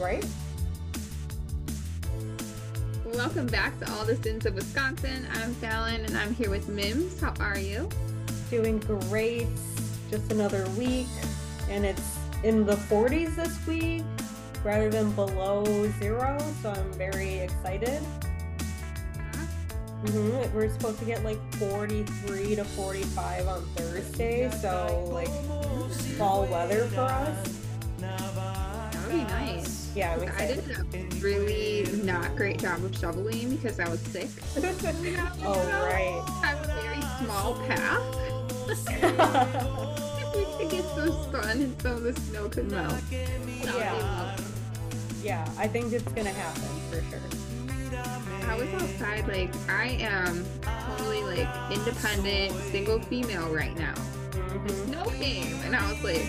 Right? Welcome back to All the Sins of Wisconsin. I'm Falon and I'm here with Mims. How are you? Doing great. Just another week. And it's in the 40s this week rather than below zero. So I'm very excited. Mm-hmm. We're supposed to get like 43 to 45 on Thursday. So, like, fall weather for us. That would be nice. Yeah, I'm I did a really not great job of shoveling because I was sick. oh, right. I have a very small path. we could get some sun and some of the snow could melt. That would be Yeah. yeah, I think it's going to happen for sure. I was outside, like, I am totally like independent, single female right now. The Mhm. snow came, and I was like,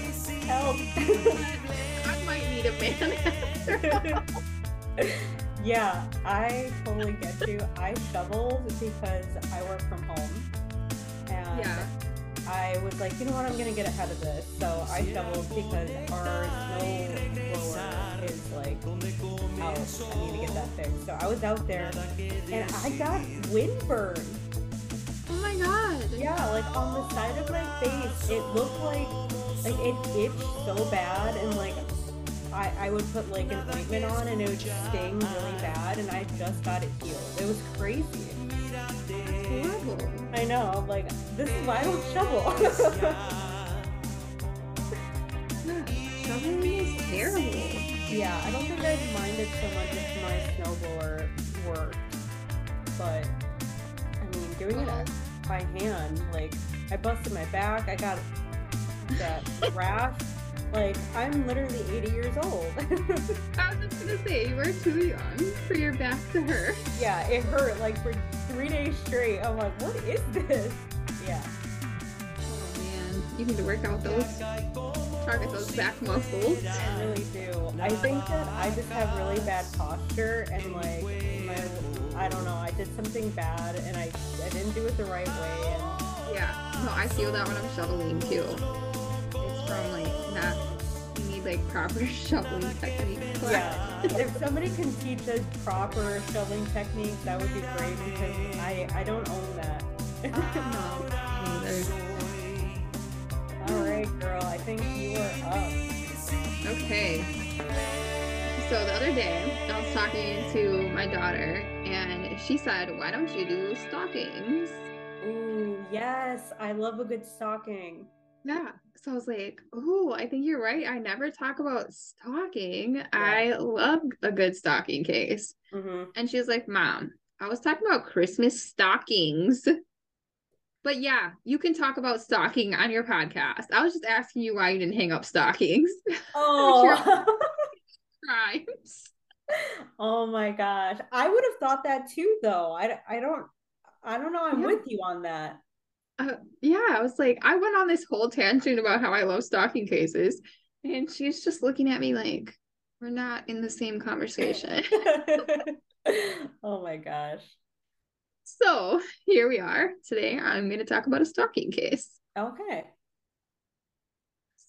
Help. Need a man. yeah, I totally get you. I shoveled because I work from home. And Yeah. I was like, you know what, I'm gonna get ahead of this. So I shoveled because our snow blower is like out. I need to get that fixed. So I was out there and I got windburn. oh my god. Yeah, like on the side of my face, it looked like like it itched so bad, and like I I would put like an ointment on, and it would sting really bad, and I just got it healed. It was crazy. Horrible. I know. I'm like, this is why I don't shovel. Shoveling is terrible. yeah, I don't think I'd mind it so much if my snowblower worked, but I mean, doing it by hand, like I busted my back. I got that rash. Like I'm literally 80 years old. I was just gonna say, you were too young for your back to hurt. yeah, it hurt like for three days straight. I'm like, what is this? Yeah. Oh man, you need to work out those, target those back muscles. I really do. I think that I just have really bad posture and like my I don't know, I did something bad and I I didn't do it the right way and Yeah, no, I feel that when I'm shoveling too. From like not, you need like proper shoveling technique. yeah. if somebody can teach us proper shoveling techniques, that would be great because I I don't own that. no, neither. All right, girl. I think you are up. Okay. So the other day, I was talking to my daughter, and she said, "Why don't you do stockings?" Ooh, yes. I love a good stocking. Yeah. So I was like, "Oh, I think you're right. I never talk about stocking. I love a good stocking case." Mm-hmm. And she was like, Mom, I was talking about Christmas stockings. But yeah, you can talk about stocking on your podcast. I was just asking you why you didn't hang up stockings. Oh. Crimes. oh my gosh. I would have thought that too though. I, I don't I don't know. I'm Yeah. with you on that. Uh, yeah, I was like, I went on this whole tangent about how I love stocking cases. And she's just looking at me like, we're not in the same conversation. oh my gosh. so here we are. Today, I'm going to talk about a stocking case. Okay.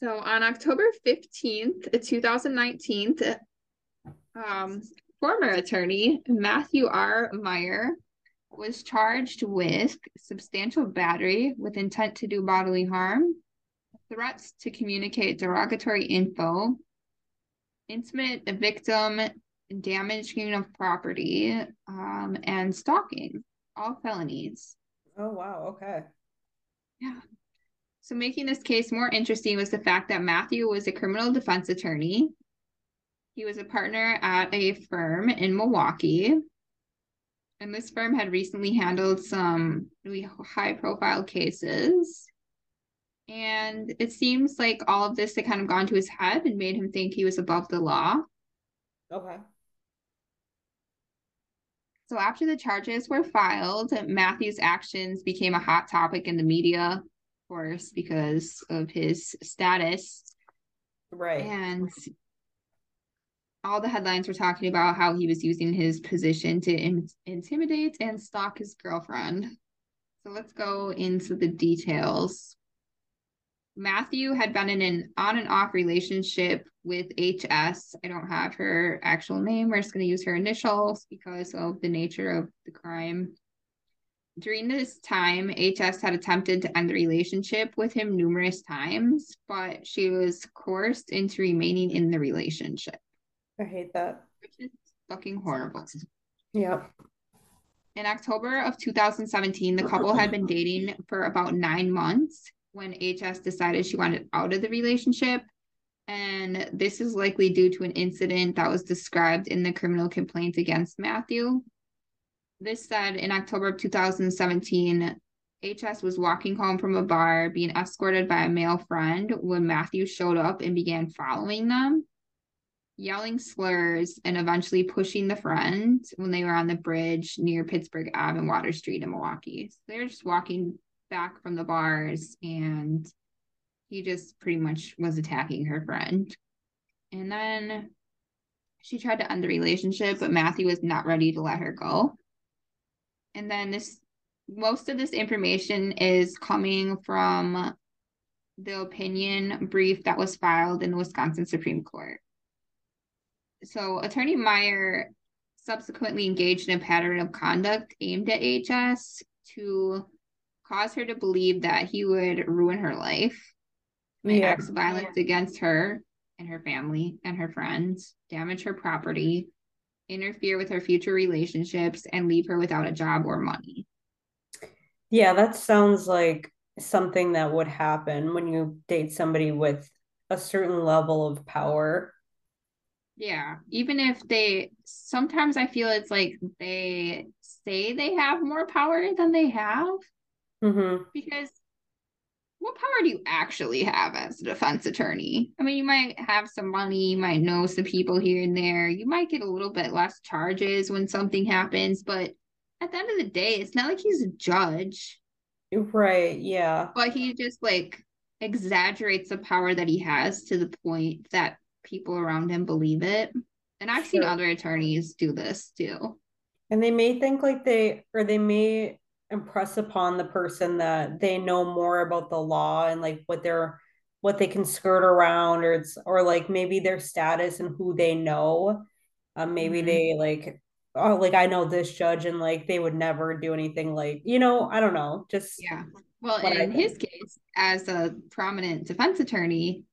So on October 15th, 2019, um, former attorney Matthew R. Meyer was charged with substantial battery with intent to do bodily harm, threats to communicate derogatory info, intimate victim damaging of property, um, and stalking, all felonies. Oh wow. Okay. Yeah. So making this case more interesting was the fact that Matthew was a criminal defense attorney. He was a partner at a firm in Milwaukee. And this firm had recently handled some really high profile cases. And it seems like all of this had kind of gone to his head and made him think he was above the law. Okay. So after the charges were filed, Matthew's actions became a hot topic in the media, of course, because of his status. Right. And all the headlines were talking about how he was using his position to in- intimidate and stalk his girlfriend. So let's go into the details. Matthew had been in an on and off relationship with HS. I don't have her actual name. We're just going to use her initials because of the nature of the crime. During this time, HS had attempted to end the relationship with him numerous times, but she was coerced into remaining in the relationship. I hate that. Which is fucking horrible. Yep. In October of 2017, the couple had been dating for about nine months when HS decided she wanted out of the relationship. And this is likely due to an incident that was described in the criminal complaint against Matthew. This said in October of 2017, HS was walking home from a bar being escorted by a male friend when Matthew showed up and began following them, yelling slurs and eventually pushing the friend when they were on the bridge near Pittsburgh Ave and Water Street in Milwaukee. So they're just walking back from the bars and he just pretty much was attacking her friend. And then she tried to end the relationship, but Matthew was not ready to let her go. And then this most of this information is coming from the opinion brief that was filed in the Wisconsin Supreme Court. So Attorney Meyer subsequently engaged in a pattern of conduct aimed at HS to cause her to believe that he would ruin her life, commit Yeah. acts of violence against her and her family and her friends, damage her property, interfere with her future relationships, and leave her without a job or money. Yeah, that sounds like something that would happen when you date somebody with a certain level of power. Yeah, even if they sometimes I feel it's like they say they have more power than they have Mm-hmm. because what power do you actually have as a defense attorney? I mean, you might have some money, you might know some people here and there, you might get a little bit less charges when something happens, but at the end of the day, it's not like he's a judge, Right, yeah. but he just like exaggerates the power that he has to the point that people around him believe it. And I've seen Sure. other attorneys do this too. And they may think like they, or they may impress upon the person that they know more about the law and like what they're, what they can skirt around, or it's, or like maybe their status and who they know. Um, maybe Mhm. they like, oh, like I know this judge and like they would never do anything like, you know, I don't know, just Yeah. Well, in his case, as a prominent defense attorney,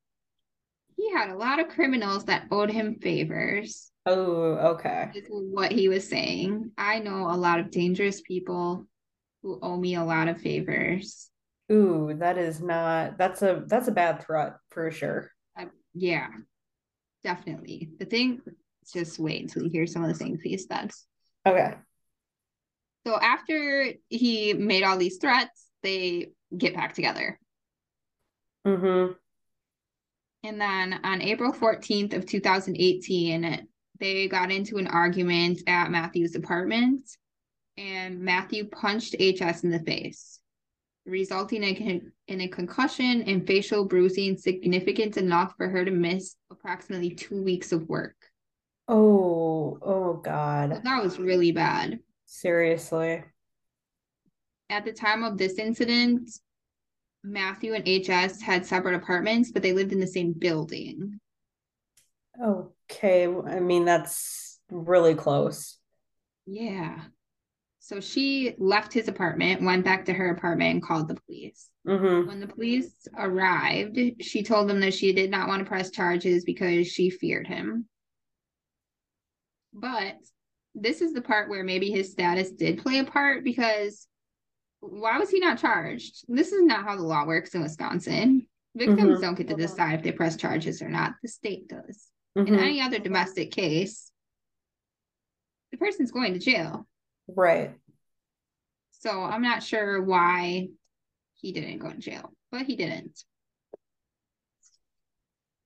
he had a lot of criminals that owed him favors, oh, okay. is what he was saying. I know a lot of dangerous people who owe me a lot of favors. Ooh, that is not, that's a, that's a bad threat for sure. Yeah, definitely. The thing, just wait until you hear some of the things he said. Okay. So after he made all these threats, they get back together. Mm-hmm. And then on April 14th of 2018, they got into an argument at Matthew's apartment and Matthew punched HS in the face, resulting in, con- in a concussion and facial bruising significant enough for her to miss approximately two weeks of work. Oh, oh God. That was really bad. Seriously. At the time of this incident, Matthew and HS had separate apartments, but they lived in the same building. Okay. I mean, that's really close. Yeah. So she left his apartment, went back to her apartment, and called the police. Mm-hmm. When the police arrived, she told them that she did not want to press charges because she feared him. But this is the part where maybe his status did play a part because why was he not charged? This is not how the law works in Wisconsin. Victims Mhm. don't get to decide if they press charges or not. The state does. In Mm-hmm. any other domestic case, the person's going to jail. Right. So I'm not sure why he didn't go to jail, but he didn't.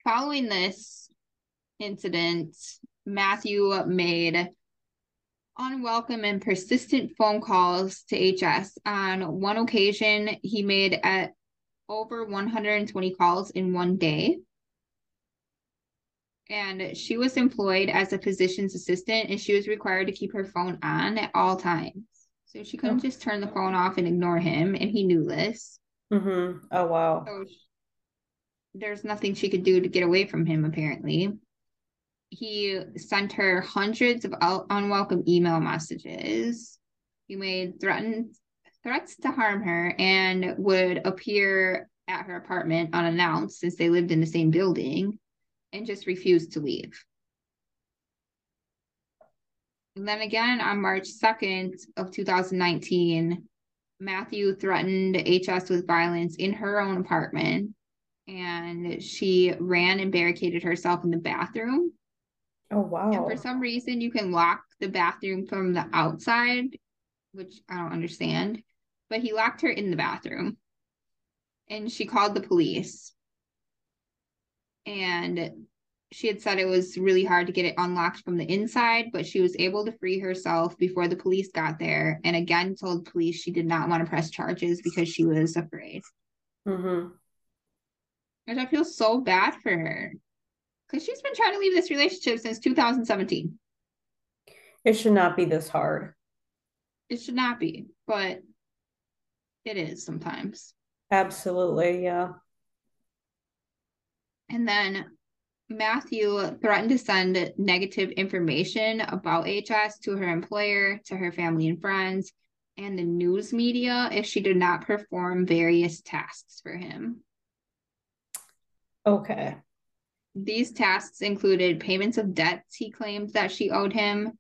Following this incident, Matthew made unwelcome and persistent phone calls to HS. On one occasion, he made at over 120 calls in one day. And she was employed as a physician's assistant, and she was required to keep her phone on at all times. So she couldn't oh. just turn the phone off and ignore him, and he knew this. Mm-hmm. Oh wow. So there's nothing she could do to get away from him, apparently he sent her hundreds of unwelcome email messages. He made threatened threats to harm her and would appear at her apartment unannounced since they lived in the same building and just refused to leave. And then again on March 2nd of 2019, Matthew threatened HS with violence in her own apartment and she ran and barricaded herself in the bathroom Oh wow. And for some reason you can lock the bathroom from the outside, which I don't understand. But he locked her in the bathroom. And she called the police. And she had said it was really hard to get it unlocked from the inside, but she was able to free herself before the police got there. And again, told police she did not want to press charges because she was afraid. Mm-hmm. And I feel so bad for her because she's been trying to leave this relationship since 2017. It should not be this hard. It should not be, but it is sometimes. Absolutely, yeah. And then Matthew threatened to send negative information about HS to her employer, to her family and friends, and the news media if she did not perform various tasks for him. Okay. These tasks included payments of debts he claimed that she owed him.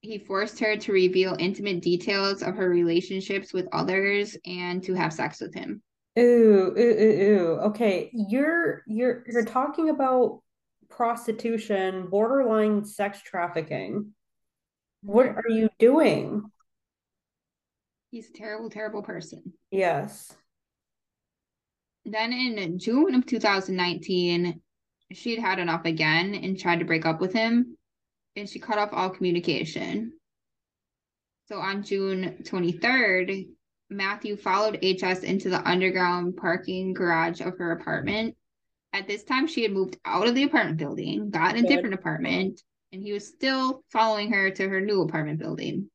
He forced her to reveal intimate details of her relationships with others and to have sex with him. Ooh, ooh, ooh, ooh. Okay, you're you're you're talking about prostitution, borderline sex trafficking. What are you doing? He's a terrible, terrible person. Yes. Then in June of 2019, she'd had enough again and tried to break up with him, and she cut off all communication. So on June 23rd, Matthew followed HS into the underground parking garage of her apartment. At this time, she had moved out of the apartment building, got in a different apartment, and he was still following her to her new apartment building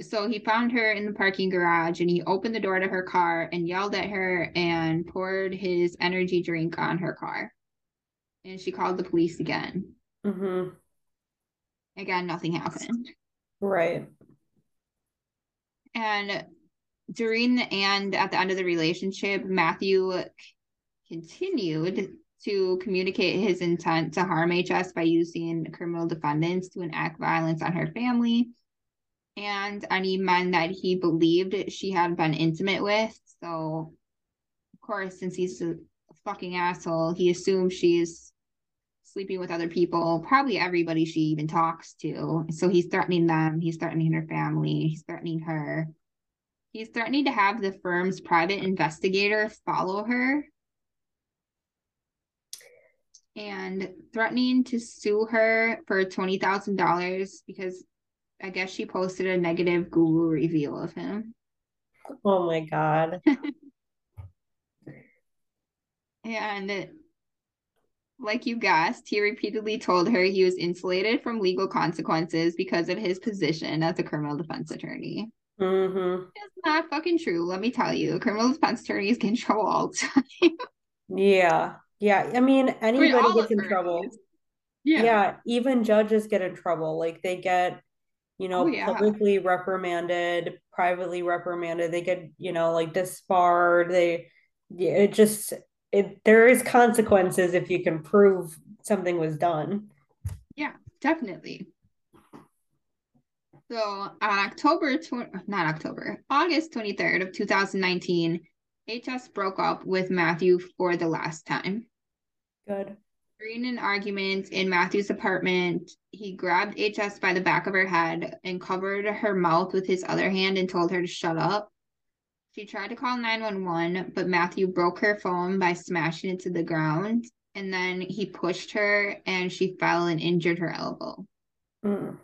so he found her in the parking garage and he opened the door to her car and yelled at her and poured his energy drink on her car. And she called the police again. Mm-hmm. Again, nothing happened. Right. And during the and at the end of the relationship, Matthew continued to communicate his intent to harm HS by using criminal defendants to enact violence on her family and any men that he believed she had been intimate with. So, of course, since he's a fucking asshole, he assumes she's sleeping with other people, probably everybody she even talks to. So he's threatening them, he's threatening her family, he's threatening her. He's threatening to have the firm's private investigator follow her and threatening to sue her for $20,000 because I guess she posted a negative Google review of him. Oh my god. Yeah, and like you guessed, he repeatedly told her he was insulated from legal consequences because of his position as a criminal defense attorney. Mm-hmm. It's not fucking true. Let me tell you, criminal defense attorneys get in trouble all the time. yeah, yeah. I mean, anybody I mean, gets in trouble. Yeah. yeah, even judges get in trouble. Like they get you oh, know, oh, yeah. publicly reprimanded, privately reprimanded. They get, you know, like disbarred. They, it just, it, there is consequences if you can prove something was done. Yeah, definitely. So on October, tw- not October, August 23rd of 2019, HS broke up with Matthew for the last time. Good. During an argument in Matthew's apartment, he grabbed HS by the back of her head and covered her mouth with his other hand and told her to shut up. She tried to call 911, but Matthew broke her phone by smashing it to the ground. And then he pushed her and she fell and injured her elbow. Mm.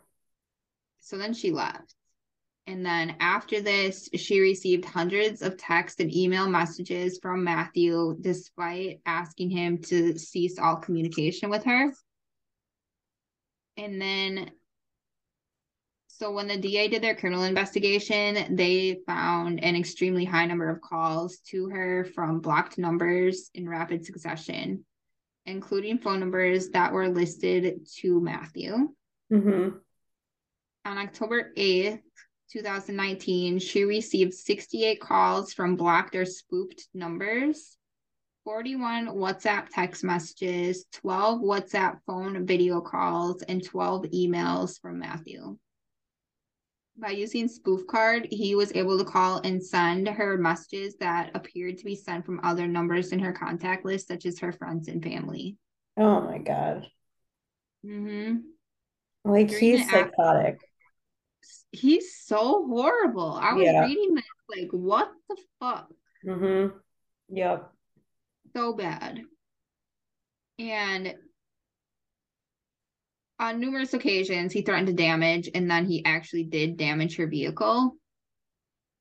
So then she left. And then after this, she received hundreds of text and email messages from Matthew, despite asking him to cease all communication with her. And then, so when the DA did their criminal investigation, they found an extremely high number of calls to her from blocked numbers in rapid succession, including phone numbers that were listed to Matthew. Mm-hmm. On October 8th, 2019, she received 68 calls from blocked or spoofed numbers, 41 WhatsApp text messages, 12 WhatsApp phone video calls, and 12 emails from Matthew. By using SpoofCard, he was able to call and send her messages that appeared to be sent from other numbers in her contact list, such as her friends and family. Oh my god. Mm-hmm. Like During he's psychotic. He's so horrible. I was Yeah. reading this, like, what the fuck? Mm-hmm. Yep. so bad. And on numerous occasions, he threatened to damage, and then he actually did damage her vehicle.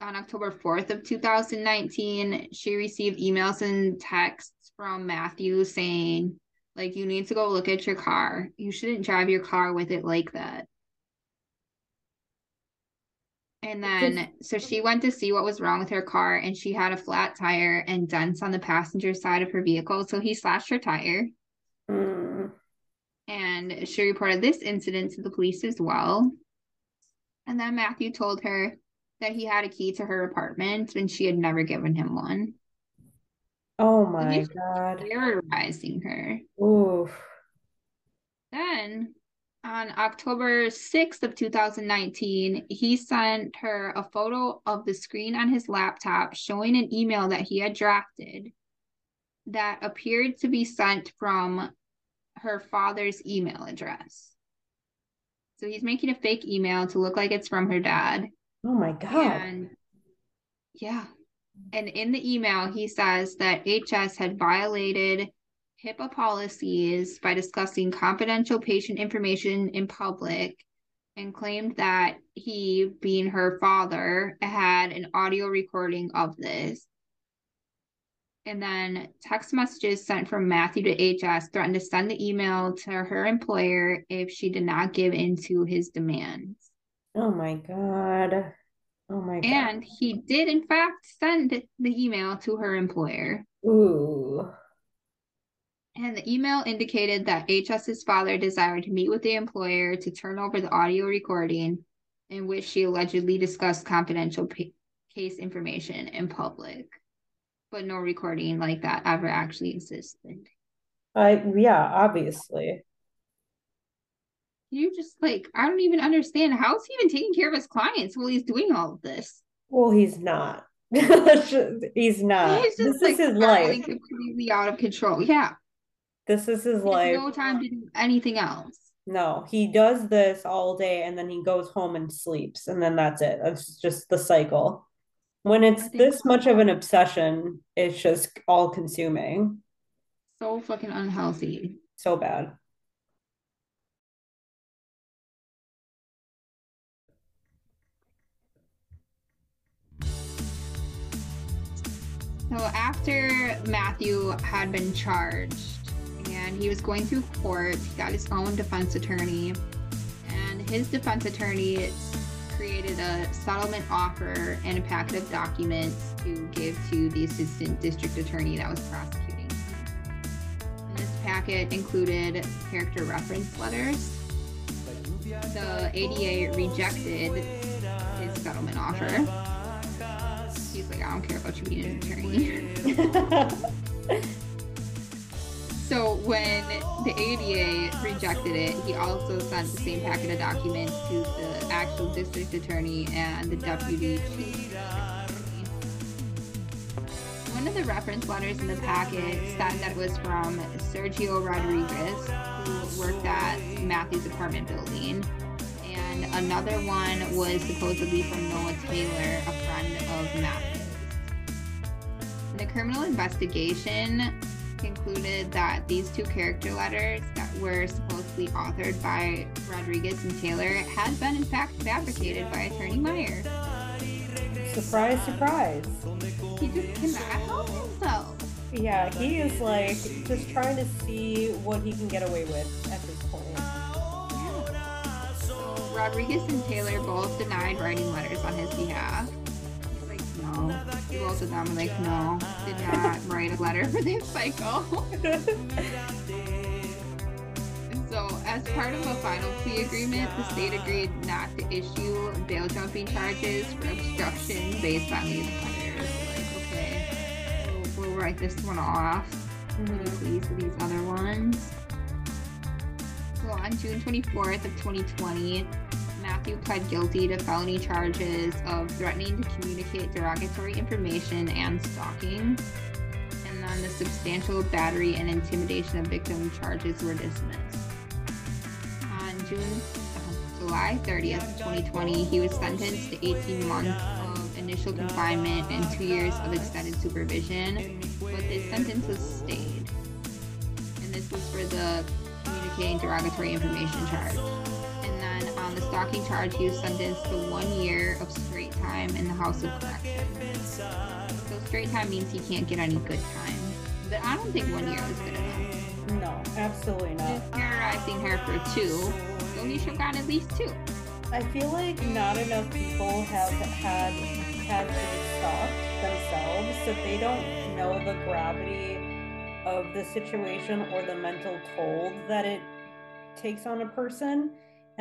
On October 4th of 2019, she received emails and texts from Matthew saying, like, you need to go look at your car. You shouldn't drive your car with it like that. And then, so she went to see what was wrong with her car, and she had a flat tire and dents on the passenger side of her vehicle. So he slashed her tire, Mm. and she reported this incident to the police as well. And then Matthew told her that he had a key to her apartment, and she had never given him one, Oh my god. terrorizing her. Oof. Then on October 6th of 2019, he sent her a photo of the screen on his laptop showing an email that he had drafted that appeared to be sent from her father's email address. So he's making a fake email to look like it's from her dad. Oh my god. And yeah. And in the email, he says that HS had violated HIPAA policies by discussing confidential patient information in public and claimed that he, being her father, had an audio recording of this. And then text messages sent from Matthew to HS threatened to send the email to her employer if she did not give in to his demands. Oh my god. Oh my god. And he did, in fact, send the email to her employer. Ooh. And the email indicated that HS's father desired to meet with the employer to turn over the audio recording in which she allegedly discussed confidential pa- case information in public. But no recording like that ever actually existed. I yeah, obviously. You just like, I don't even understand. How's he even taking care of his clients while he's doing all of this? Well, he's not. he's not. he's just This like is his life. completely out of control. Yeah. This is his life. no time to do anything else. No, he does this all day and then he goes home and sleeps, and then that's it. That's just the cycle. When it's this much of an obsession, it's just all consuming. So fucking unhealthy. So bad. So after Matthew had been charged and he was going through court, he got his own defense attorney, and his defense attorney created a settlement offer and a packet of documents to give to the assistant district attorney that was prosecuting. And this packet included character reference letters. The ADA rejected his settlement offer. He's like, I don't care about you being an attorney. so when the ADA rejected it, he also sent the same packet of documents to the actual district attorney and the deputy chief. One of the reference letters in the packet said that it was from Sergio Rodriguez, who worked at Matthew's apartment building. And another one was supposedly from Noah Taylor, a friend of Matthew's. The criminal investigation concluded that these two character letters that were supposedly authored by Rodriguez and Taylor had been in fact fabricated by attorney Meyer. Surprise, surprise. He just cannot help himself. Yeah, he is like just trying to see what he can get away with at this point. Yeah. Rodriguez and Taylor both denied writing letters on his behalf. No. Both of them like, no, did not write a letter for this cycle. So, as part of a final plea agreement, the state agreed not to issue bail jumping charges for obstruction based on these letters. Like, okay, we'll, we'll write this one off. Can you please with these other ones? So, on June 24th of 2020, Matthew pled guilty to felony charges of threatening to communicate derogatory information and stalking. And then the substantial battery and intimidation of victim charges were dismissed. On June, uh, July 30th, 2020, he was sentenced to 18 months of initial confinement and two years of extended supervision, but his sentence was stayed. And this was for the communicating derogatory information charge. On the stalking charge, he was sentenced to one year of straight time in the House of Correction. So straight time means he can't get any good time. But I don't think one year is good enough. No, absolutely not. Terrorizing her for two, so he should have gotten at least two. I feel like not enough people have had had to be stalked themselves, so they don't know the gravity of the situation or the mental toll that it takes on a person,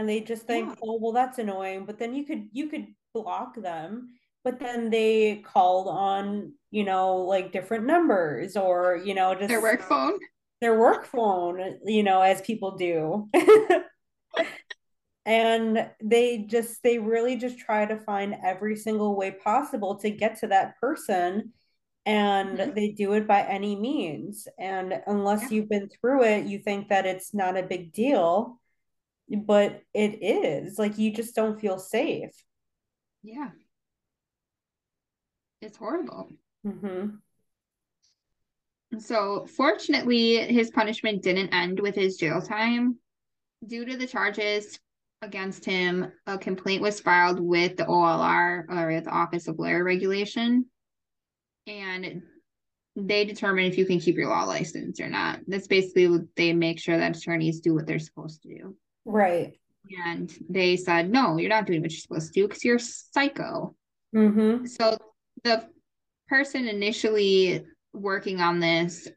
and they just think, Yeah. "Oh, well, that's annoying." But then you could you could block them, but then they called on you know like different numbers or you know just Their work phone. their work phone, you know, as people do. and they just they really just try to find every single way possible to get to that person and Mhm. they do it by any means and unless Yeah. you've been through it you think that it's not a big deal but it is like you just don't feel safe Yeah. It's horrible. hmm So, fortunately, his punishment didn't end with his jail time. Due to the charges against him, a complaint was filed with the OLR or the Office of Lawyer Regulation. And they determine if you can keep your law license or not. That's basically what they make sure that attorneys do what they're supposed to do. Right And they said, no, you're not doing what you're supposed to do because you're psycho. hmm So the person initially working on this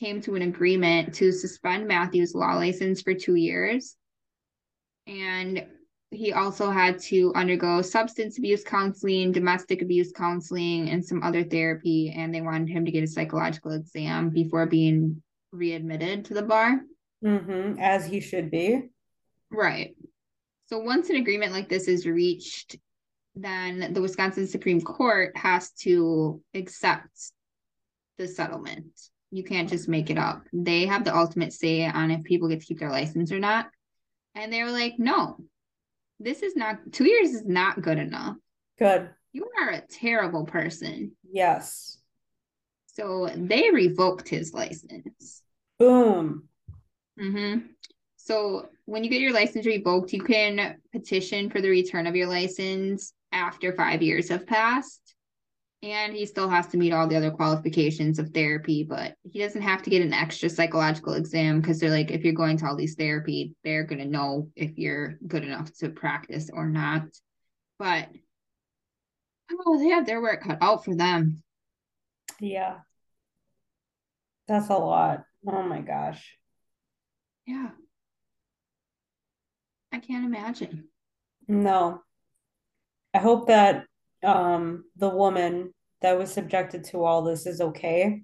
came to an agreement to suspend Matthew's law license for two years. And he also had to undergo substance abuse counseling, domestic abuse counseling, and some other therapy. And they wanted him to get a psychological exam before being readmitted to the bar. hmm as he should be Right. So once an agreement like this is reached, then the Wisconsin Supreme Court has to accept the settlement. You can't just make it up. They have the ultimate say on if people get to keep their license or not. And they were like, no, this is not, two years is not good enough. good You are a terrible person. yes So they revoked his license. boom hmm So when you get your license revoked, you can petition for the return of your license after five years have passed. And he still has to meet all the other qualifications of therapy, but he doesn't have to get an extra psychological exam because they're like, if you're going to all these therapy, they're going to know if you're good enough to practice or not. But oh, they have their work cut out for them. Yeah. That's a lot. Oh my gosh. Yeah. I can't imagine. No. I hope that um the woman that was subjected to all this is okay.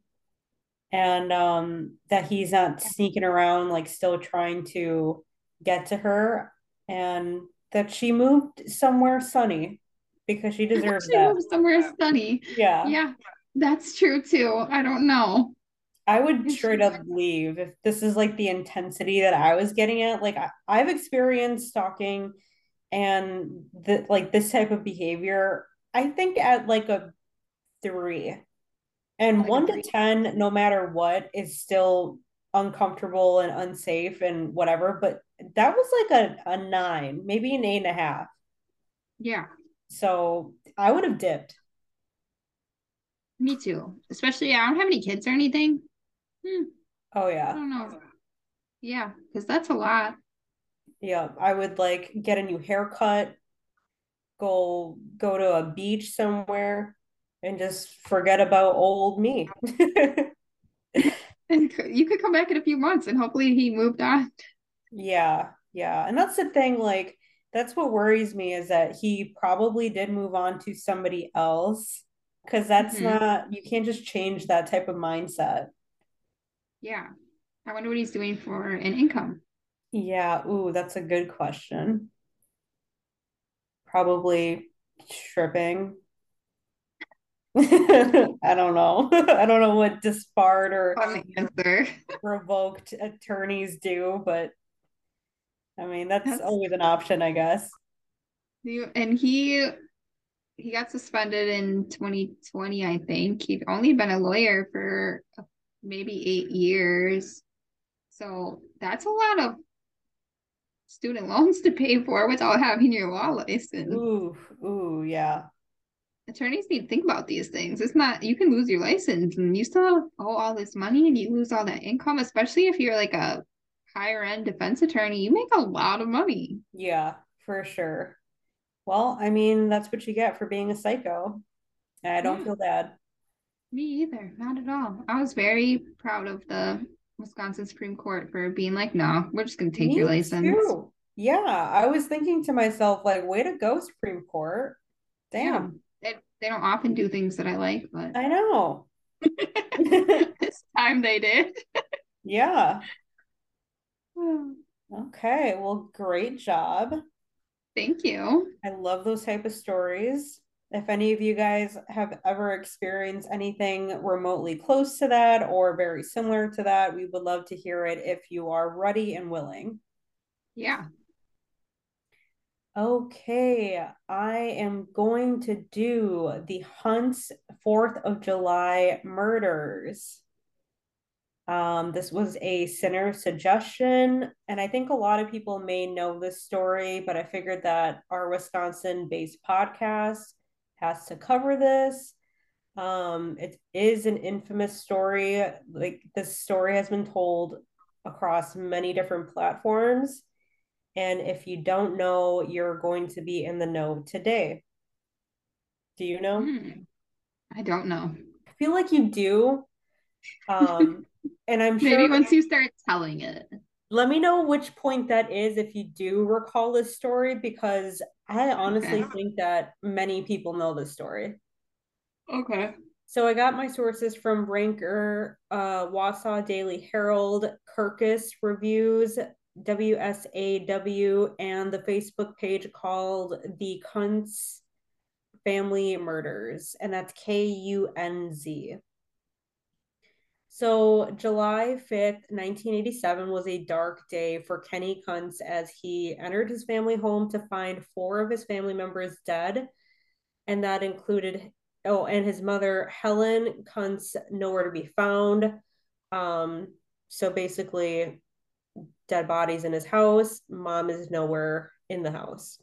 And um that he's not sneaking around like still trying to get to her and that she moved somewhere sunny because she deserves She that. moved somewhere sunny. Yeah. Yeah, that's true too. I don't know. I would straight up leave if this is like the intensity that I was getting at. Like I, I've experienced stalking and the like this type of behavior, I think at like a three. And Like one to 10, no matter what, is still uncomfortable and unsafe and whatever. But that was like a, a nine, maybe an eight and a half. Yeah, So I would have dipped. me too. Especially I don't have any kids or anything. Hmm, Oh I yeah. don't know. Yeah, because that's a lot. Yeah. I would like get a new haircut, go go to a beach somewhere and just forget about old me. And you could come back in a few months and hopefully he moved on. Yeah, yeah. And that's the thing, like that's what worries me is that he probably did move on to somebody else because that's Mhm. not you can't just change that type of mindset. Yeah. I wonder what he's doing for an income. Yeah, ooh, that's a good question. Probably stripping. I don't know. I don't know what disbarred or revoked attorneys do, but I mean, that's That's- always an option, I guess. And he he got suspended in 2020, I think. He'd only been a lawyer for maybe eight years. So that's a lot of student loans to pay for without having your law license. Ooh, ooh, yeah. Attorneys need to think about these things. It's not, you can lose your license and you still owe all this money and you lose all that income, especially if you're like a higher end defense attorney. You make a lot of money. Yeah, for sure. Well, I mean, that's what you get for being a psycho. And I don't Yeah. feel bad. Me either, not at all. I was very proud of the Wisconsin Supreme Court for being like, no, we're just gonna take your license. too. Yeah, I was thinking to myself, like, way to go, Supreme Court. Yeah. Damn, They, they don't often do things that I like, but I know. this time they did. Yeah. Okay, well, great job. Thank you. I love those type of stories. If any of you guys have ever experienced anything remotely close to that or very similar to that, we would love to hear it if you are ready and willing. Yeah. Okay, I am going to do the Kunz 4th of July murders. Um, this was a sinner suggestion, and I think a lot of people may know this story, but I figured that our Wisconsin-based podcast has to cover this. Um, it is an infamous story. Like this story has been told across many different platforms. And if you don't know, you're going to be in the know today. Do you know? Hmm. I don't know. I feel like you do. Um, and I'm sure Maybe once you start telling it. let me know which point that is if you do recall this story, because I honestly Okay. think that many people know this story. Okay. So I got my sources from Ranker, uh, Wausau Daily Herald, Kirkus Reviews, WSAW, and the Facebook page called The Kunz Family Murders, and that's K U N Z. So, July 5th, 1987 was a dark day for Kenny Kunz as he entered his family home to find four of his family members dead, and that included oh, and his mother Helen Kunz nowhere to be found. Um, so basically, dead bodies in his house. Mom is nowhere in the house.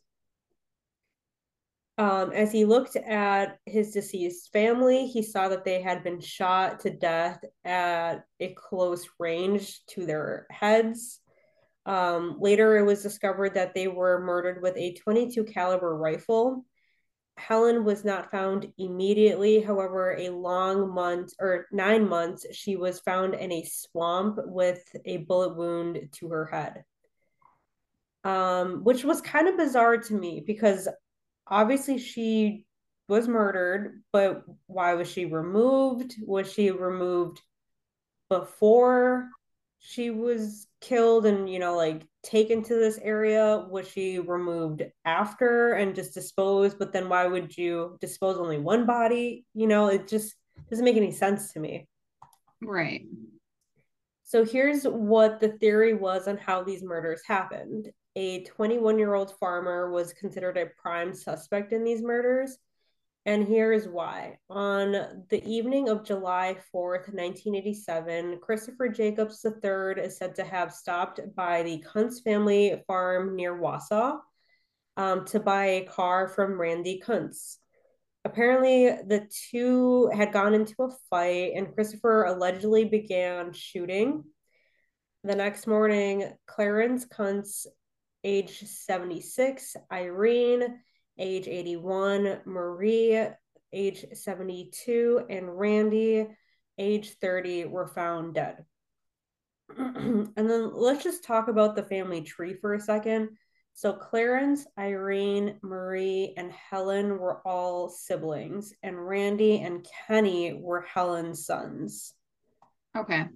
Um, as he looked at his deceased family, he saw that they had been shot to death at a close range to their heads. Um, later, it was discovered that they were murdered with a 22 caliber rifle. Helen was not found immediately. However, a long month or nine months, she was found in a swamp with a bullet wound to her head. Um, which was kind of bizarre to me because obviously she was murdered, but why was she removed? Was she removed before she was killed and, you know, like taken to this area? Was she removed after and just disposed? But then why would you dispose only one body? You know, it just doesn't make any sense to me. Right. So here's what the theory was on how these murders happened. A 21 year old farmer was considered a prime suspect in these murders. And here is why. On the evening of July 4th, 1987, Christopher Jacobs III is said to have stopped by the Kunz family farm near Wausau um, to buy a car from Randy Kunz. Apparently, the two had gone into a fight, and Christopher allegedly began shooting. The next morning, Clarence Kunz, age 76, Irene, age 81, Marie, age 72, and Randy, age 30, were found dead. and then let's just talk about the family tree for a second. So Clarence, Irene, Marie, and Helen were all siblings, and Randy and Kenny were Helen's sons. Okay.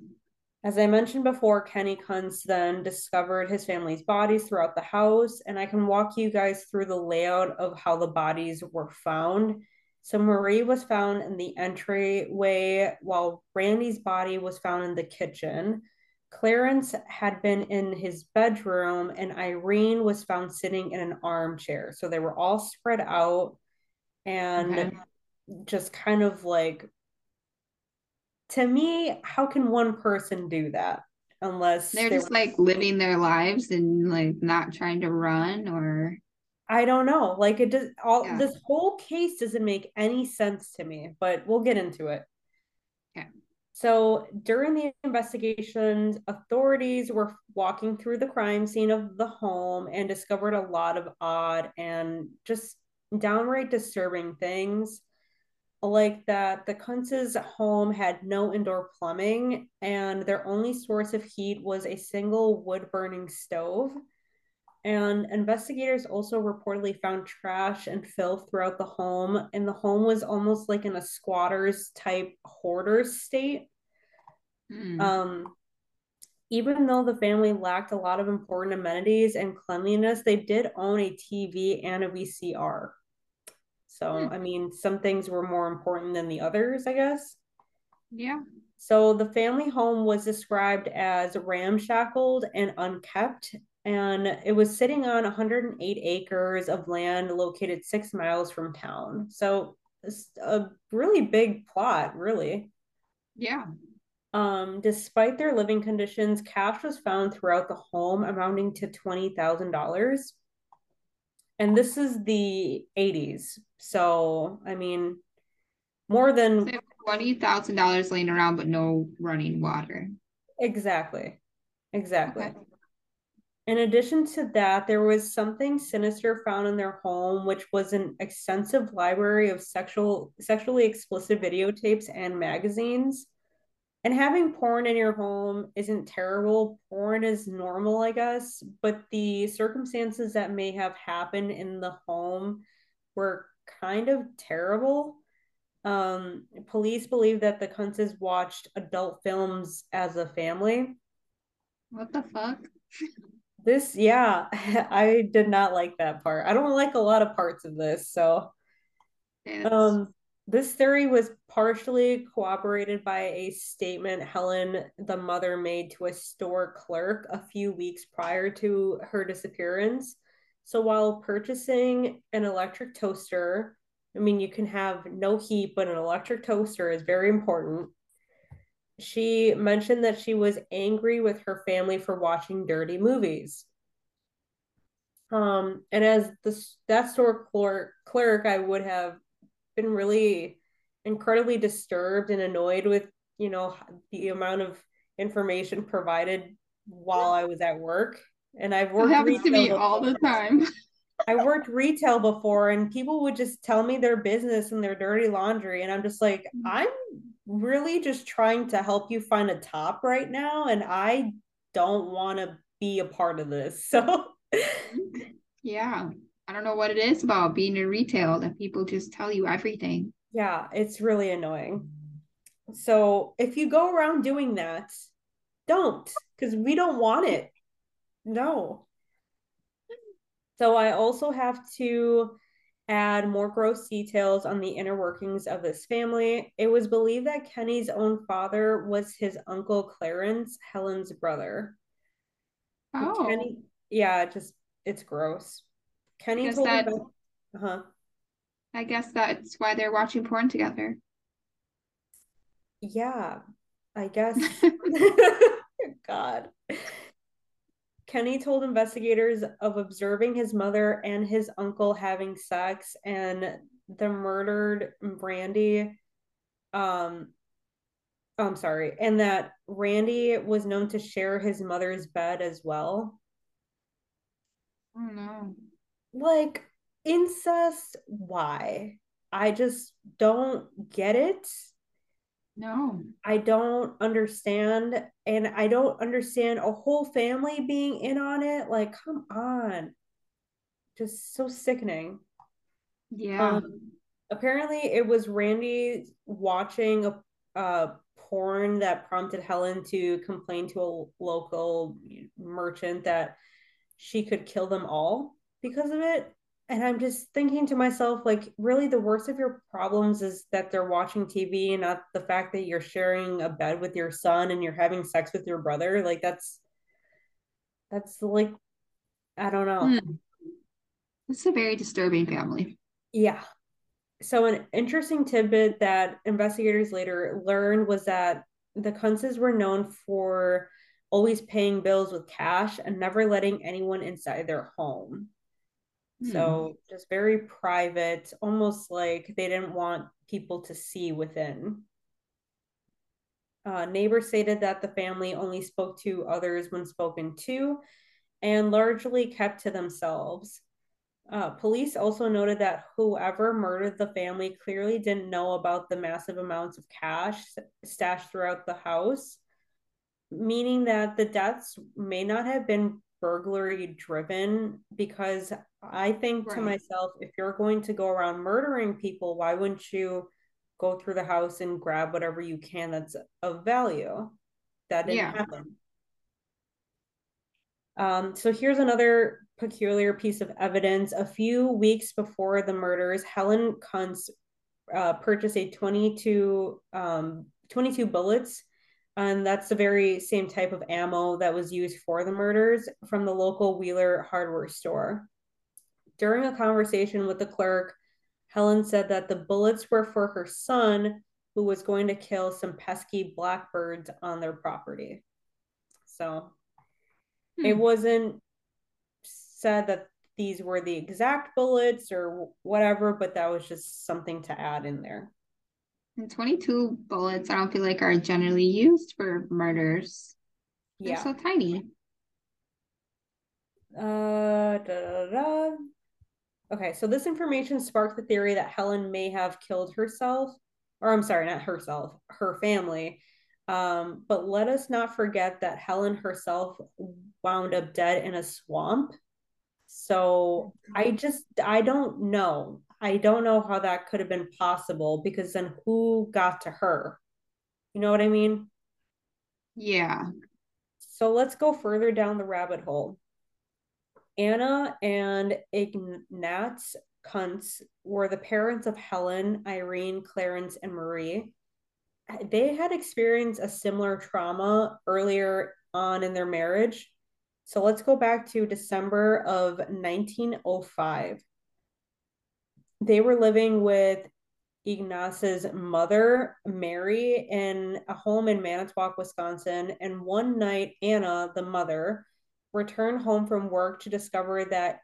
As I mentioned before, Kenny Kunz then discovered his family's bodies throughout the house, and I can walk you guys through the layout of how the bodies were found. So Marie was found in the entryway, while Randy's body was found in the kitchen. Clarence had been in his bedroom, and Irene was found sitting in an armchair. So they were all spread out and okay. just kind of like to me, how can one person do that unless they're, they're just like living their lives and like not trying to run or I don't know. Like it does all yeah. this whole case doesn't make any sense to me, but we'll get into it. Okay. So during the investigations, authorities were walking through the crime scene of the home and discovered a lot of odd and just downright disturbing things like that the Kunz's home had no indoor plumbing and their only source of heat was a single wood burning stove. And investigators also reportedly found trash and filth throughout the home, and the home was almost like in a squatter's type hoarder state. Mm. Um, even though the family lacked a lot of important amenities and cleanliness, they did own a TV and a VCR. So, hmm. I mean, some things were more important than the others, I guess. Yeah. So, the family home was described as ramshackled and unkept, and it was sitting on 108 acres of land located six miles from town. So, it's a really big plot, really. Yeah. Um, despite their living conditions, cash was found throughout the home amounting to $20,000 and this is the 80s so i mean more than $20,000 laying around but no running water. Exactly. Exactly. Okay. in addition to that there was something sinister found in their home which was an extensive library of sexual sexually explicit videotapes and magazines and having porn in your home isn't terrible. Porn is normal, I guess, but the circumstances that may have happened in the home were kind of terrible. Um, police believe that the Kunzes watched adult films as a family. What the fuck? This, yeah, I did not like that part. I don't like a lot of parts of this, so. It's... Um, this theory was partially corroborated by a statement Helen, the mother, made to a store clerk a few weeks prior to her disappearance. So while purchasing an electric toaster, I mean, you can have no heat, but an electric toaster is very important. She mentioned that she was angry with her family for watching dirty movies. Um, and as the that store clerk, clerk, I would have been really incredibly disturbed and annoyed with you know the amount of information provided while I was at work. And I've worked it happens to me before. all the time. I worked retail before, and people would just tell me their business and their dirty laundry, and I'm just like, mm-hmm. I'm really just trying to help you find a top right now, and I don't want to be a part of this. So, yeah, I don't know what it is about being in retail that people just tell you everything. Yeah, it's really annoying. So if you go around doing that, don't because we don't want it. No. So I also have to add more gross details on the inner workings of this family. It was believed that Kenny's own father was his uncle Clarence, Helen's brother. Oh. Kenny, yeah, just it's gross. Kenny told that, uh-huh. I guess that's why they're watching porn together. Yeah, I guess. God. Kenny told investigators of observing his mother and his uncle having sex and the murdered Brandy. um I'm sorry, and that Randy was known to share his mother's bed as well. Oh no. Like incest, why? I just don't get it. No. I don't understand. And I don't understand a whole family being in on it. Like, come on. Just so sickening. Yeah. Um, apparently, it was Randy watching a, a porn that prompted Helen to complain to a local merchant that she could kill them all because of it. And I'm just thinking to myself, like, really, the worst of your problems is that they're watching TV and not the fact that you're sharing a bed with your son and you're having sex with your brother. Like, that's, that's like, I don't know. Hmm. It's a very disturbing family. Yeah. So, an interesting tidbit that investigators later learned was that the Kunzes were known for always paying bills with cash and never letting anyone inside their home. So, just very private, almost like they didn't want people to see within. Uh, neighbors stated that the family only spoke to others when spoken to and largely kept to themselves. Uh, police also noted that whoever murdered the family clearly didn't know about the massive amounts of cash stashed throughout the house, meaning that the deaths may not have been burglary driven because I think right. to myself, if you're going to go around murdering people, why wouldn't you go through the house and grab whatever you can that's of value? That didn't yeah. happen. Um, so here's another peculiar piece of evidence. A few weeks before the murders, Helen Kunz uh, purchased a 22, um, 22 bullets and that's the very same type of ammo that was used for the murders from the local Wheeler hardware store. During a conversation with the clerk, Helen said that the bullets were for her son, who was going to kill some pesky blackbirds on their property. So hmm. it wasn't said that these were the exact bullets or whatever, but that was just something to add in there. And 22 bullets, I don't feel like are generally used for murders. They're yeah. so tiny. Uh, da, da, da. Okay, so this information sparked the theory that Helen may have killed herself, or I'm sorry, not herself, her family. Um, but let us not forget that Helen herself wound up dead in a swamp. So I just, I don't know. I don't know how that could have been possible because then who got to her? You know what I mean? Yeah. So let's go further down the rabbit hole. Anna and Ignatz Kunz were the parents of Helen, Irene, Clarence, and Marie. They had experienced a similar trauma earlier on in their marriage. So let's go back to December of 1905 they were living with Ignace's mother, Mary, in a home in Manitowoc, Wisconsin. And one night, Anna, the mother, returned home from work to discover that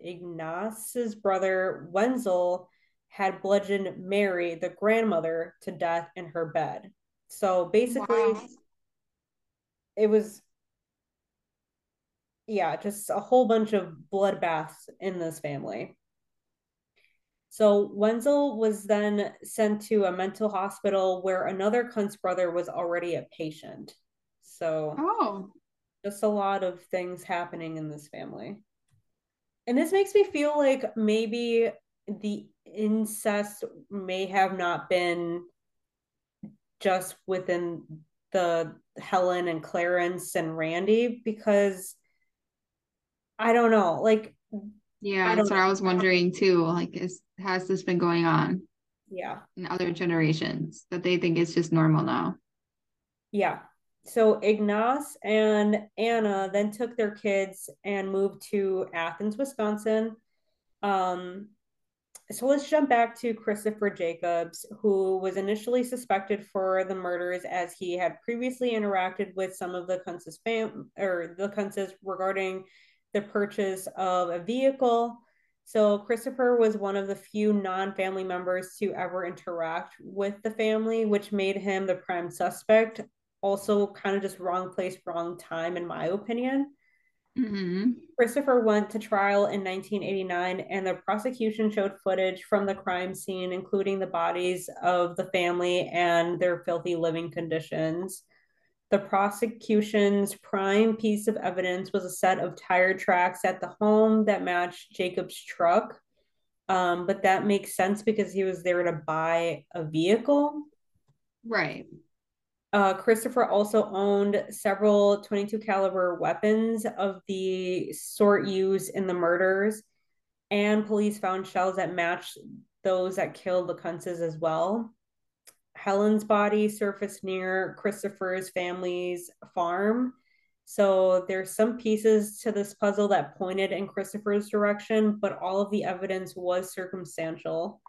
Ignace's brother, Wenzel, had bludgeoned Mary, the grandmother, to death in her bed. So basically, wow. it was, yeah, just a whole bunch of bloodbaths in this family. So Wenzel was then sent to a mental hospital where another Kunz brother was already a patient. So oh. Just a lot of things happening in this family. And this makes me feel like maybe the incest may have not been just within the Helen and Clarence and Randy because I don't know, like yeah, that's what I was wondering too. Like, is has this been going on? Yeah. In other generations that they think it's just normal now. Yeah. So Ignace and Anna then took their kids and moved to Athens, Wisconsin. Um, so let's jump back to Christopher Jacobs, who was initially suspected for the murders as he had previously interacted with some of the Kunz's fam or the Kunz's regarding the purchase of a vehicle. So Christopher was one of the few non-family members to ever interact with the family, which made him the prime suspect. Also, kind of just wrong place, wrong time, in my opinion. Mm-hmm. Christopher went to trial in 1989, and the prosecution showed footage from the crime scene, including the bodies of the family and their filthy living conditions. The prosecution's prime piece of evidence was a set of tire tracks at the home that matched Jacob's truck. Um, but that makes sense because he was there to buy a vehicle. Right. Uh, Christopher also owned several 22 caliber weapons of the sort used in the murders, and police found shells that matched those that killed the Kunzes as well. Helen's body surfaced near Christopher's family's farm. So there's some pieces to this puzzle that pointed in Christopher's direction, but all of the evidence was circumstantial.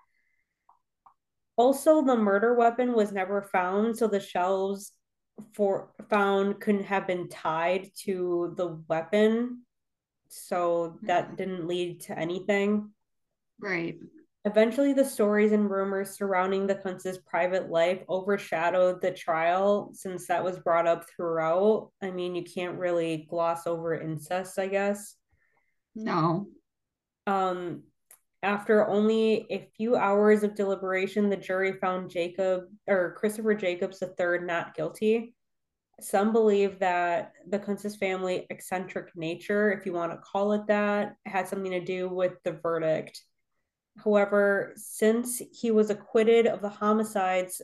Also, the murder weapon was never found, so the shells for found couldn't have been tied to the weapon. So that didn't lead to anything. Right. Eventually, the stories and rumors surrounding the Kunz's private life overshadowed the trial since that was brought up throughout. I mean, you can't really gloss over incest, I guess. No. Um, after only a few hours of deliberation, the jury found Jacob or Christopher Jacobs III not guilty. Some believe that the Kunz's family eccentric nature, if you want to call it that, had something to do with the verdict. However, since he was acquitted of the homicides,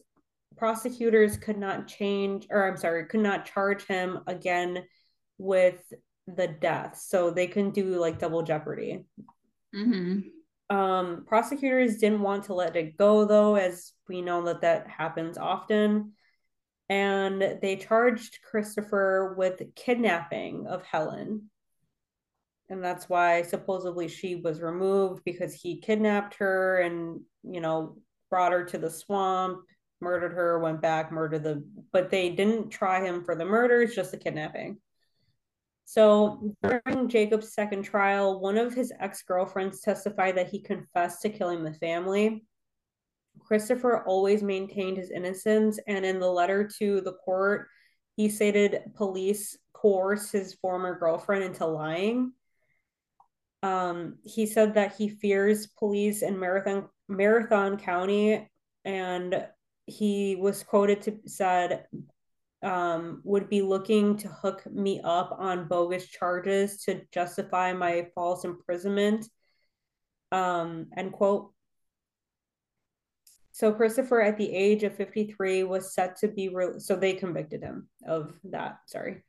prosecutors could not change, or I'm sorry, could not charge him again with the death. So they couldn't do like double jeopardy. Mm-hmm. Um, prosecutors didn't want to let it go, though, as we know that that happens often. And they charged Christopher with kidnapping of Helen. And that's why supposedly she was removed because he kidnapped her and, you know, brought her to the swamp, murdered her, went back, murdered the. But they didn't try him for the murders, just the kidnapping. So during Jacob's second trial, one of his ex girlfriends testified that he confessed to killing the family. Christopher always maintained his innocence, and in the letter to the court, he stated police coerced his former girlfriend into lying. Um, he said that he fears police in Marathon Marathon County, and he was quoted to said um, would be looking to hook me up on bogus charges to justify my false imprisonment. Um, end quote. So Christopher, at the age of 53, was set to be re- so they convicted him of that. Sorry.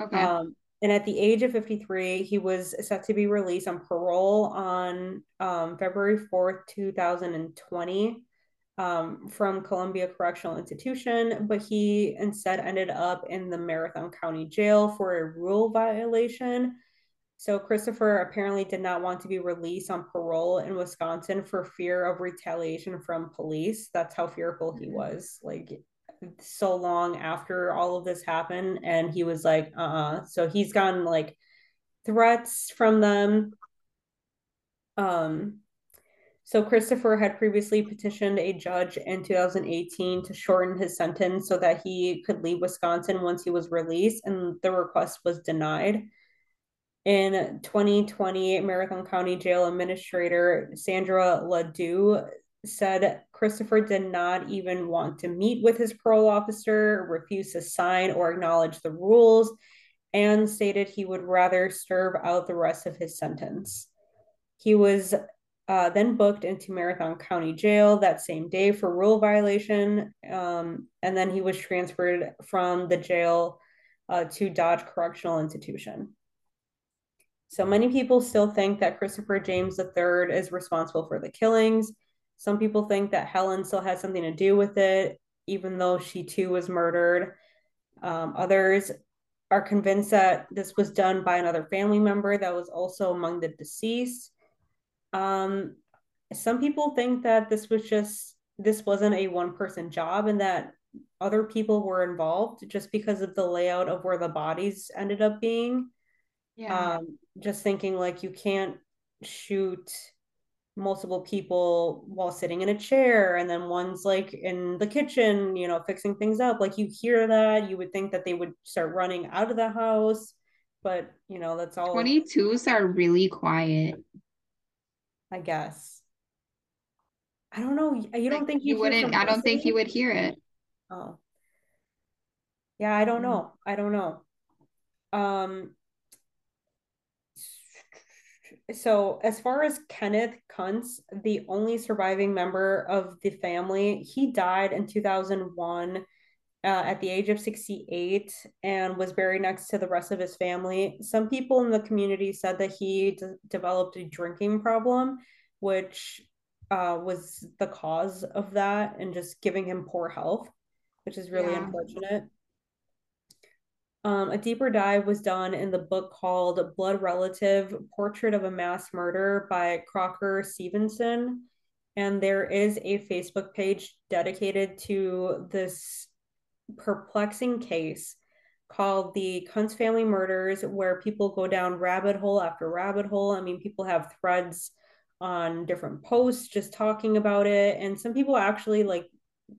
Okay. Um, and at the age of 53, he was set to be released on parole on um, February 4th, 2020 um, from Columbia Correctional Institution, but he instead ended up in the Marathon County Jail for a rule violation. So Christopher apparently did not want to be released on parole in Wisconsin for fear of retaliation from police. That's how fearful he was. Like so long after all of this happened, and he was like, uh uh-uh. So he's gotten like threats from them. Um, so Christopher had previously petitioned a judge in 2018 to shorten his sentence so that he could leave Wisconsin once he was released, and the request was denied. In 2020, Marathon County Jail Administrator Sandra LaDue said Christopher did not even want to meet with his parole officer, refused to sign or acknowledge the rules, and stated he would rather serve out the rest of his sentence. He was uh, then booked into Marathon County Jail that same day for rule violation. Um, and then he was transferred from the jail uh, to Dodge Correctional Institution. So many people still think that Christopher James III is responsible for the killings. Some people think that Helen still has something to do with it, even though she too was murdered. Um, others are convinced that this was done by another family member that was also among the deceased. Um, some people think that this was just this wasn't a one person job and that other people were involved just because of the layout of where the bodies ended up being. Yeah. Um, just thinking like you can't shoot multiple people while sitting in a chair and then one's like in the kitchen you know fixing things up like you hear that you would think that they would start running out of the house but you know that's all 22s are really quiet. I guess i don't know you don't Like, think you wouldn't, I don't think you listening? would hear it. oh yeah i don't Mm. know i don't know um so as far as Kenneth Kunz, the only surviving member of the family, he died in 2001 uh, at the age of 68 and was buried next to the rest of his family. Some people in the community said that he d- developed a drinking problem, which uh, was the cause of that and just giving him poor health, which is really Yeah. unfortunate. Um, a deeper dive was done in the book called Blood Relative Portrait of a Mass Murder by Crocker Stephenson. And there is a Facebook page dedicated to this perplexing case called the Kunz Family Murders, where people go down rabbit hole after rabbit hole. I mean, people have threads on different posts just talking about it. And some people actually like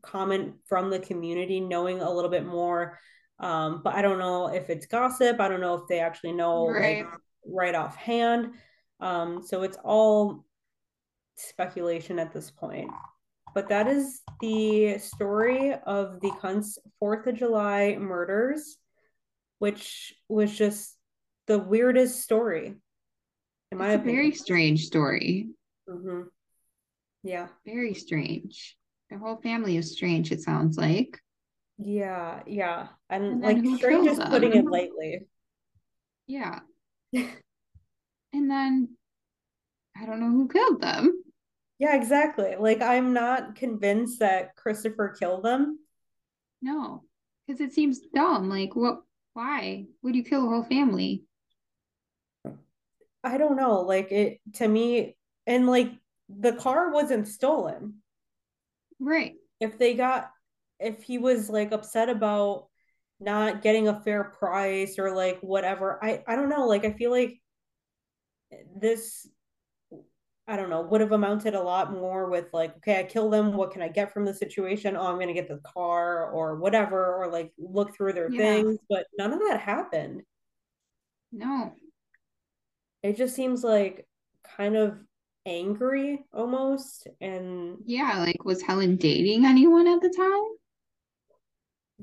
comment from the community knowing a little bit more um, but I don't know if it's gossip. I don't know if they actually know Right. like right offhand. Um, so it's all speculation at this point. But that is the story of the Kunz Fourth of July murders, which was just the weirdest story, in my It's a very strange story. Mm-hmm. Yeah, Very strange. The whole family is strange, it sounds like. yeah, yeah, and, And like strange is putting it lightly. Yeah. And then I don't know who killed them. Yeah, exactly. Like I'm not convinced that Christopher killed them. No, because it seems dumb. Like, what? Why would you kill a whole family? I don't know. Like it to me, and like the car wasn't stolen. Right. If they got, if he was like upset about not getting a fair price or like whatever, I I don't know. Like I feel like this, I don't know, would have amounted a lot more with like, okay, I kill them. What can I get from the situation? Oh, I'm gonna get the car or whatever, or like look through their Yeah. things. But none of that happened. No. It just seems like kind of angry almost and Yeah. Like, was Helen dating anyone at the time?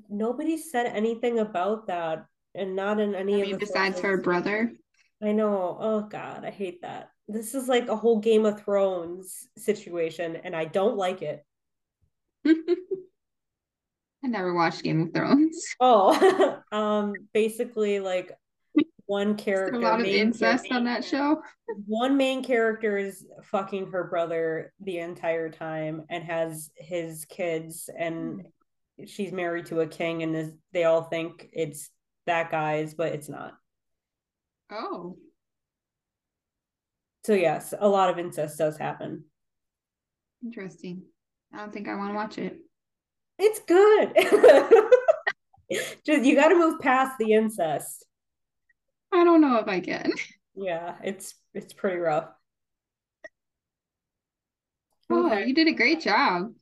nobody said anything about that and not in any I of the besides her brother. I know. Oh God, I hate that. This is like a whole Game of Thrones situation and I don't like it. I never watched Game of Thrones. Oh, um basically like one There's character a lot of incest character- on that show. one main character is fucking her brother the entire time and has his kids and she's married to a king and is, they all think it's that guy's but it's not Oh, so yes a lot of incest does happen interesting. I don't think I want to watch it. it's good just you got to move past the incest I don't know if I can. yeah it's it's pretty rough Oh, Okay. you did a great job.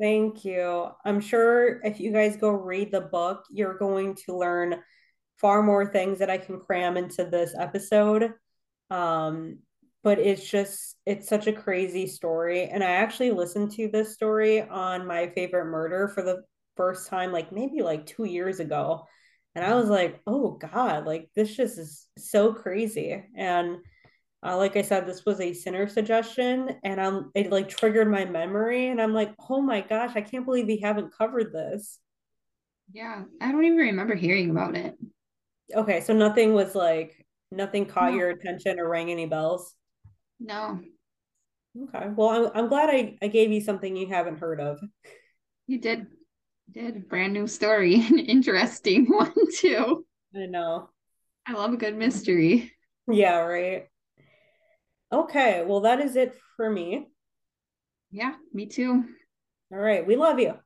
Thank you. I'm sure if you guys go read the book, you're going to learn far more things that I can cram into this episode. Um, but it's just, it's such a crazy story. And I actually listened to this story on My Favorite Murder for the first time, like maybe like two years ago. And I was like, oh God, like this just is so crazy. And uh, like I said, this was a sinner suggestion, and i'm it like triggered my memory, and I'm like, oh my gosh, I can't believe we haven't covered this. Yeah, I don't even remember hearing about it. Okay, so nothing was like nothing caught No. your attention or rang any bells. No, Okay, well, I'm I'm glad I I gave you something you haven't heard of. you did. You did a brand new story, an interesting one too. I know. I love a good mystery. Yeah, right. Okay, well, that is it for me. Yeah, me too. All right. We love you.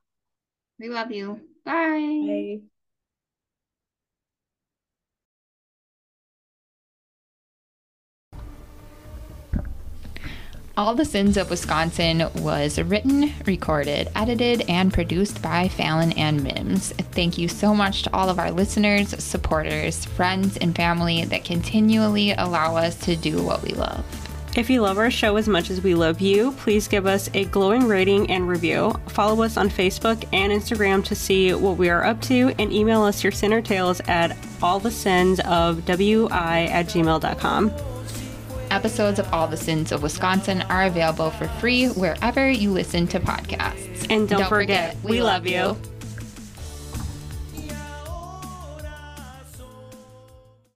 We love you. Bye. Bye. All the Sins of Wisconsin was written, recorded, edited, and produced by Falon and Mims. Thank you so much to all of our listeners, supporters, friends, and family that continually allow us to do what we love. If you love our show as much as we love you, please give us a glowing rating and review. Follow us on Facebook and Instagram to see what we are up to, and email us your sinner tales at allthesinsofwi at gmail.com. Episodes of All the Sins of Wisconsin are available for free wherever you listen to podcasts. And don't, forget, we love you.